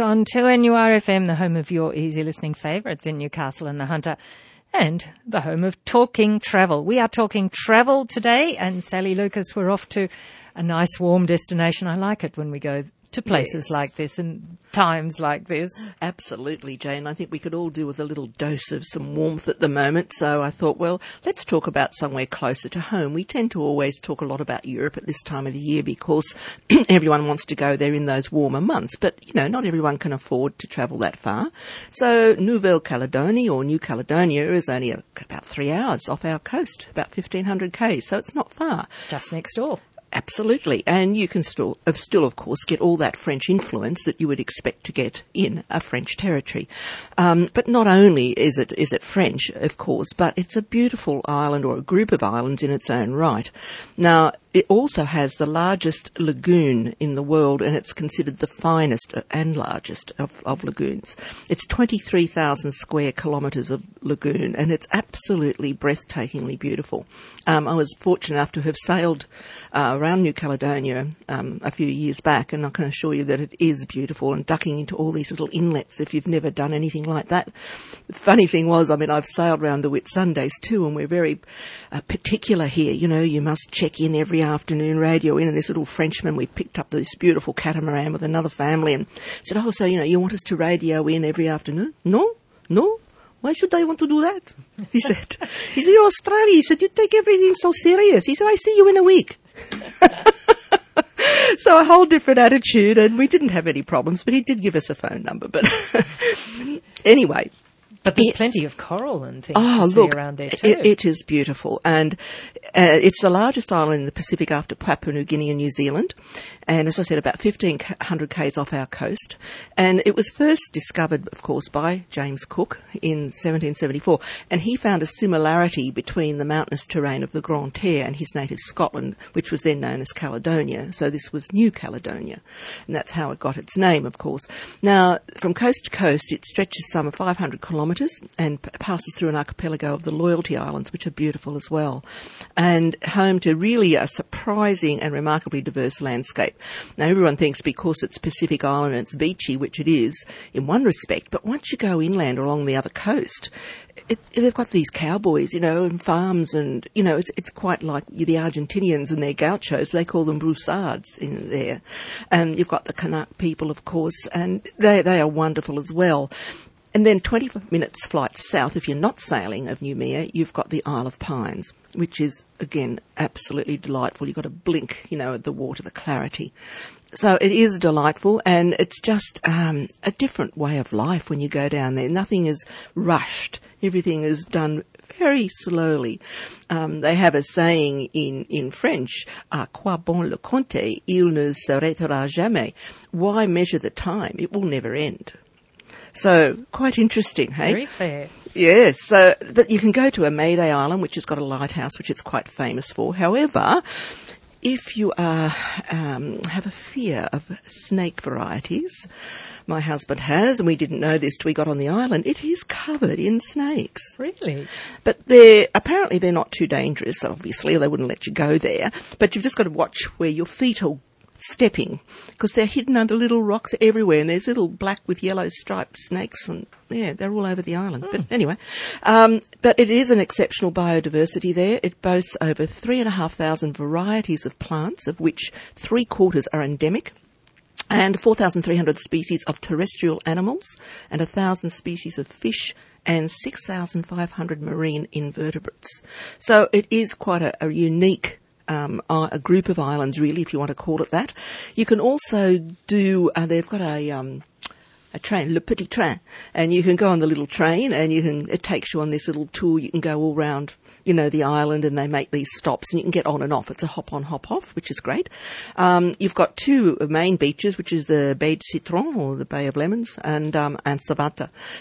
On 2NURFM, the home of your easy listening favourites in Newcastle and the Hunter, and the home of talking travel. We are talking travel today, and Sally Lucas, we're off to a nice warm destination. I like it when we go to places yes. like this and times like this. Absolutely, Jane. I think we could all do with a little dose of some warmth at the moment. So I thought, well, let's talk about somewhere closer to home. We tend to always talk a lot about Europe at this time of the year because everyone wants to go there in those warmer months. But, you know, not everyone can afford to travel that far. So Nouvelle Caledonia or New Caledonia is only about three hours off our coast, about 1500 k. So it's not far. Just next door. Absolutely. And you can still, still, of course, get all that French influence that you would expect to get in a French territory. Um, but not only is it, is it French, of course, but it's a beautiful island or a group of islands in its own right. Now, it also has the largest lagoon in the world and it's considered the finest and largest of, of lagoons. It's 23,000 square kilometres of lagoon and it's absolutely breathtakingly beautiful. Um, I was fortunate enough to have sailed uh, around New Caledonia um, a few years back and I can assure you that it is beautiful and ducking into all these little inlets if you've never done anything like that. The funny thing was, I mean, I've sailed around the Whitsundays too and we're very uh, particular here. You know, you must check in every afternoon radio in, and this little Frenchman, we picked up this beautiful catamaran with another family and said, oh, so, you know, you want us to radio in every afternoon? No, no. Why should I want to do that? He said, he said, you're Australia. He said, you take everything so serious. He said, I see you in a week. so a whole different attitude and we didn't have any problems, but he did give us a phone number. But anyway, but there's plenty of coral and things oh, to look, around there too. It, it is beautiful, and uh, it's the largest island in the Pacific after Papua New Guinea and New Zealand. And as I said, about 1,500 k's off our coast. And it was first discovered, of course, by James Cook in 1774. And he found a similarity between the mountainous terrain of the Grande Terre and his native Scotland, which was then known as Caledonia. So this was New Caledonia, and that's how it got its name, of course. Now, from coast to coast, it stretches some 500 kilometres and p- passes through an archipelago of the Loyalty Islands, which are beautiful as well, and home to really a surprising and remarkably diverse landscape. Now, everyone thinks because it's Pacific Island and it's beachy, which it is in one respect, but once you go inland along the other coast, it, they've got these cowboys, you know, and farms, and you know, it's it's quite like the Argentinians and their gauchos. They call them broussards in there, and you've got the Kanak people, of course, and they they are wonderful as well. And then 20 minutes flight south, if you're not sailing of Noumea, you've got the Isle of Pines, which is, again, absolutely delightful. You've got to blink, you know, at the water, the clarity. So it is delightful and it's just um, a different way of life when you go down there. Nothing is rushed. Everything is done very slowly. Um, they have a saying in, in French, à quoi bon le compter? Il ne s'arrêtera jamais. Why measure the time? It will never end. So quite interesting, hey? Very fair. Yes, so, but you can go to Amédée Island, which has got a lighthouse, which it's quite famous for. However, if you are, um, have a fear of snake varieties, my husband has, and we didn't know this till we got on the island, it is covered in snakes. Really? But they're, apparently they're not too dangerous, obviously, they wouldn't let you go there. But you've just got to watch where your feet are stepping because they're hidden under little rocks everywhere and there's little black with yellow striped snakes and yeah they're all over the island mm. but hmm. anyway um, but it is an exceptional biodiversity there it boasts over three and a half thousand varieties of plants of which three quarters are endemic and 4,300 species of terrestrial animals and 1,000 species of fish and 6,500 marine invertebrates. So it is quite a, a unique um, a group of islands, really, if you want to call it that. You can also do. Uh, they've got a um, a train, Le Petit Train, and you can go on the little train, and you can. It takes you on this little tour. You can go all round you know, the island and they make these stops and you can get on and off. It's a hop on, hop off, which is great. Um, you've got two main beaches, which is the Baie de Citron or the Bay of Lemons and, um, and.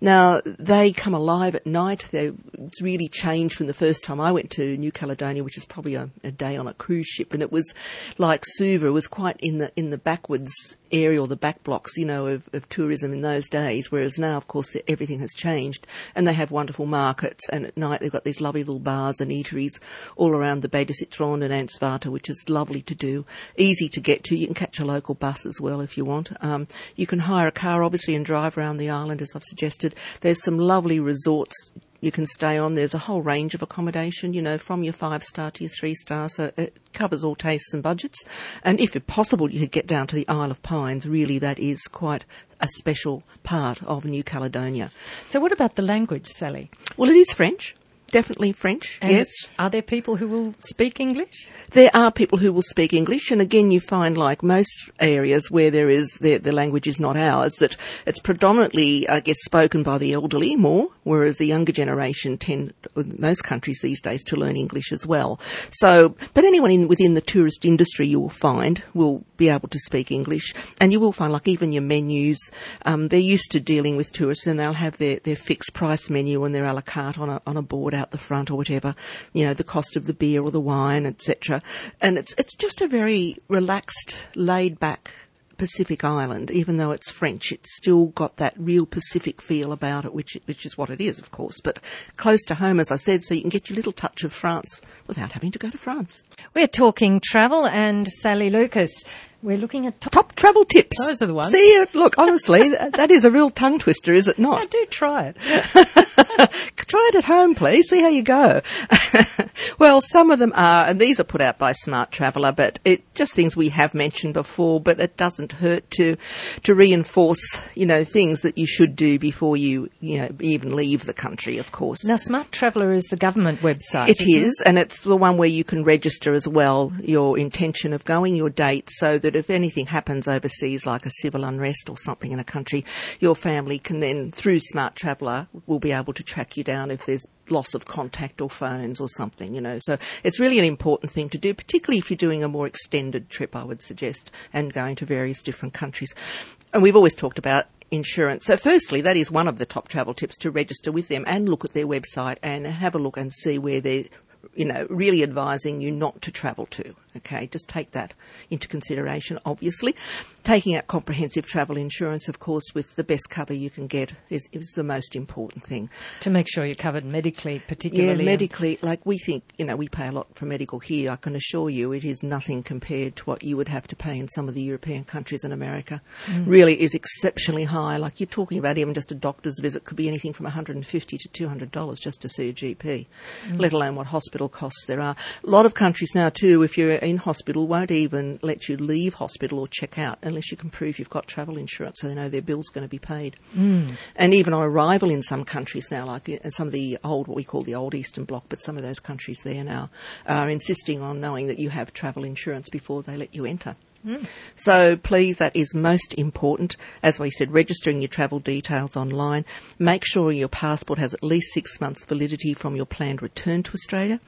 Now, they come alive at night. They, it's really changed from the first time I went to New Caledonia, which is probably a, a day on a cruise ship and it was like Suva. Was quite in the, in the backwards area or the back blocks, you know, of, of tourism in those days. Whereas now, of course, everything has changed, and they have wonderful markets. And at night, they've got these lovely little bars and eateries all around the Baie de Citron and Anse Vata, which is lovely to do, easy to get to. You can catch a local bus as well if you want. Um, you can hire a car, obviously, and drive around the island, as I've suggested. There's some lovely resorts you can stay on. There's a whole range of accommodation, you know, from your five star to your three star, so it covers all tastes and budgets. And if it's possible, you could get down to the Isle of Pines. Really, that is quite a special part of New Caledonia. So, what about the language, Sally? Well, it is French definitely French. And yes. Are there people who will speak English? There are people who will speak English, and again, you find like most areas where there is the, the language is not ours that it's predominantly, I guess, spoken by the elderly more, whereas the younger generation tend, most countries these days, to learn English as well. So, but anyone in, within the tourist industry, you will find will be able to speak English, and you will find like even your menus, um, they're used to dealing with tourists, and they'll have their, their fixed price menu and their a la carte on a on a board out the front or whatever, you know, the cost of the beer or the wine, etc. And it's it's just a very relaxed, laid back Pacific island, even though it's French, it's still got that real Pacific feel about it, which which is what it is, of course. But close to home, as I said, so you can get your little touch of France without having to go to France. We're talking travel, and Sally Lucas we're looking at top, travel tips. Those are the ones. See, look, honestly, that is a real tongue twister, is it not? I do try it. try it at home, please. See how you go. well, some of them are, and these are put out by Smart Traveller, but it just things we have mentioned before. But it doesn't hurt to to reinforce, you know, things that you should do before you, you know, even leave the country. Of course. Now, Smart Traveller is the government website. It is, it? and it's the one where you can register as well your intention of going, your date, so that if anything happens overseas, like a civil unrest or something in a country, your family can then, through Smart Traveller, will be able to track you down if there's loss of contact or phones or something, you know. So it's really an important thing to do, particularly if you're doing a more extended trip, I would suggest, and going to various different countries. And we've always talked about insurance. So firstly, that is one of the top travel tips to register with them and look at their website and have a look and see where they're you know, really advising you not to travel to. Okay, just take that into consideration, obviously. Taking out comprehensive travel insurance, of course, with the best cover you can get is, is the most important thing. To make sure you're covered medically, particularly. Yeah, medically, like we think, you know, we pay a lot for medical here. I can assure you it is nothing compared to what you would have to pay in some of the European countries and America. Mm. Really is exceptionally high. Like you're talking about even just a doctor's visit could be anything from 150 to $200 just to see a GP, mm. let alone what hospital costs there are. A lot of countries now too, if you're in hospital won't even let you leave hospital or check out unless you can prove you've got travel insurance so they know their bill's going to be paid. Mm. And even on arrival in some countries now, like in some of the old, what we call the old Eastern Bloc, but some of those countries there now are insisting on knowing that you have travel insurance before they let you enter. Mm-hmm. So please, that is most important. As we said, registering your travel details online. Make sure your passport has at least six months validity from your planned return to Australia.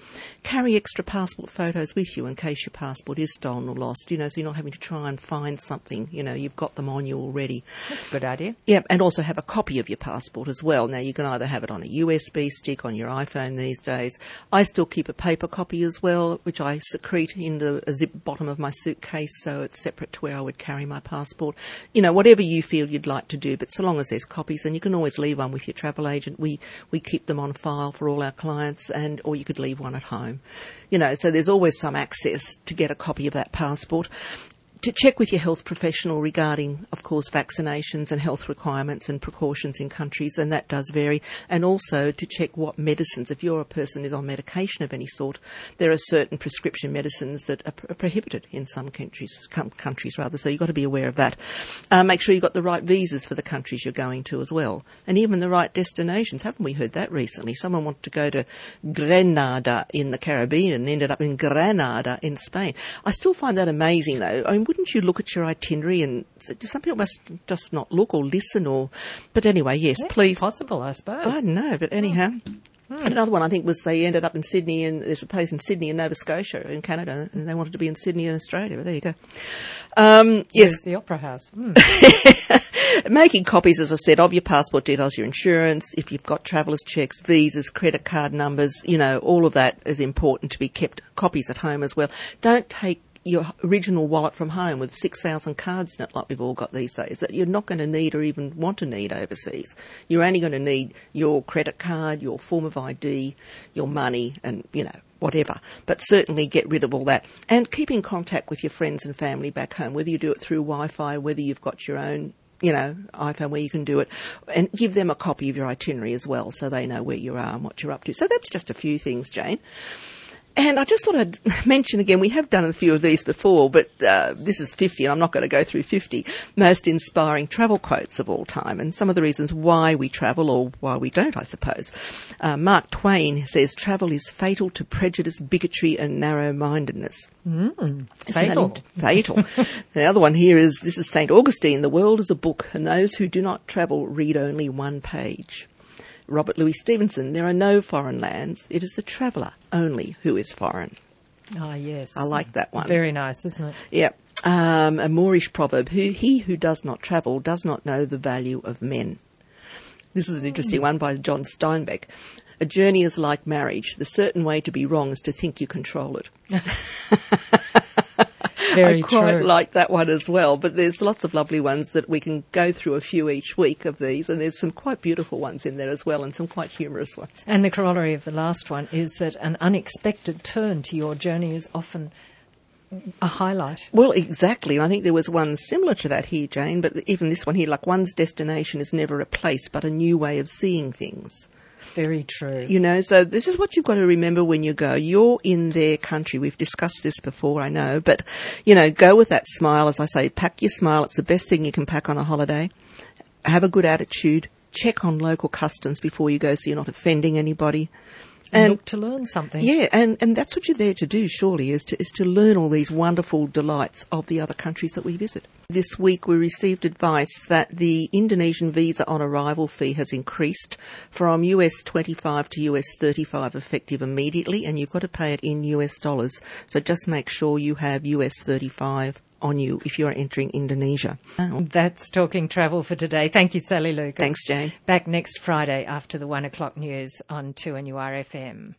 Carry extra passport photos with you in case your passport is stolen or lost, you know, so you're not having to try and find something, you know, you've got them on you already. That's a good idea. Yeah, and also have a copy of your passport as well. Now you can either have it on a USB stick on your iPhone these days. I still keep a paper copy as well, which I secrete in the zip bottom of my suitcase so separate to where I would carry my passport. You know, whatever you feel you'd like to do, but so long as there's copies, and you can always leave one with your travel agent. We we keep them on file for all our clients, and or you could leave one at home. You know, so there's always some access to get a copy of that passport to check with your health professional regarding, of course, vaccinations and health requirements and precautions in countries, and that does vary. And also to check what medicines, if you're a person is on medication of any sort, there are certain prescription medicines that are, are prohibited in some countries, com- countries rather. So you've got to be aware of that. Uh, make sure you've got the right visas for the countries you're going to as well, and even the right destinations. Haven't we heard that recently? Someone wanted to go to Grenada in the Caribbean and ended up in Granada in Spain. I still find that amazing, though. I mean, wouldn't you look at your itinerary and some people must just not look or listen or, but anyway, yes, please. possible, I suppose. I don't know, but anyhow. Hmm. Another one I think was they ended up in Sydney and there's a place in Sydney in Nova Scotia in Canada and they wanted to be in Sydney in Australia. But there you go. Um, yes. the Opera House. Hmm. Making copies, as I said, of your passport details, your insurance, if you've got travellers' checks, visas, credit card numbers, you know, all of that is important to be kept copies at home as well. Don't take your original wallet from home with 6,000 cards in it like we've all got these days that you're not going to need or even want to need overseas. You're only going to need your credit card, your form of ID, your money and, you know, whatever. But certainly get rid of all that and keep in contact with your friends and family back home, whether you do it through Wi-Fi, whether you've got your own you know, iPhone where you can do it and give them a copy of your itinerary as well so they know where you are and what you're up to. So that's just a few things, Jane. And I just thought I'd mention again, we have done a few of these before, but uh, this is 50, and I'm not going to go through 50 most inspiring travel quotes of all time, and some of the reasons why we travel or why we don't, I suppose. Uh, Mark Twain says, Travel is fatal to prejudice, bigotry, and narrow mindedness. Mm, fatal. Fatal. the other one here is this is St. Augustine, the world is a book, and those who do not travel read only one page. Robert Louis Stevenson, there are no foreign lands. It is the traveller only who is foreign. Ah, yes. I like that one. Very nice, isn't it? Yep. Um, a Moorish proverb, who, he who does not travel does not know the value of men. This is an interesting one by John Steinbeck. A journey is like marriage. The certain way to be wrong is to think you control it. Very I quite true. like that one as well. But there's lots of lovely ones that we can go through a few each week of these, and there's some quite beautiful ones in there as well, and some quite humorous ones. And the corollary of the last one is that an unexpected turn to your journey is often a highlight. Well, exactly. I think there was one similar to that here, Jane, but even this one here, like one's destination is never a place, but a new way of seeing things. Very true. You know, so this is what you've got to remember when you go. You're in their country. We've discussed this before, I know, but you know, go with that smile. As I say, pack your smile. It's the best thing you can pack on a holiday. Have a good attitude. Check on local customs before you go so you're not offending anybody. And look to learn something. Yeah, and, and that's what you're there to do, surely, is to, is to learn all these wonderful delights of the other countries that we visit. This week we received advice that the Indonesian visa on arrival fee has increased from US 25 to US 35 effective immediately, and you've got to pay it in US dollars. So just make sure you have US 35 on you if you're entering Indonesia. That's talking travel for today. Thank you, Sally Lucas. Thanks, Jane. Back next Friday after the one o'clock news on 2NURFM.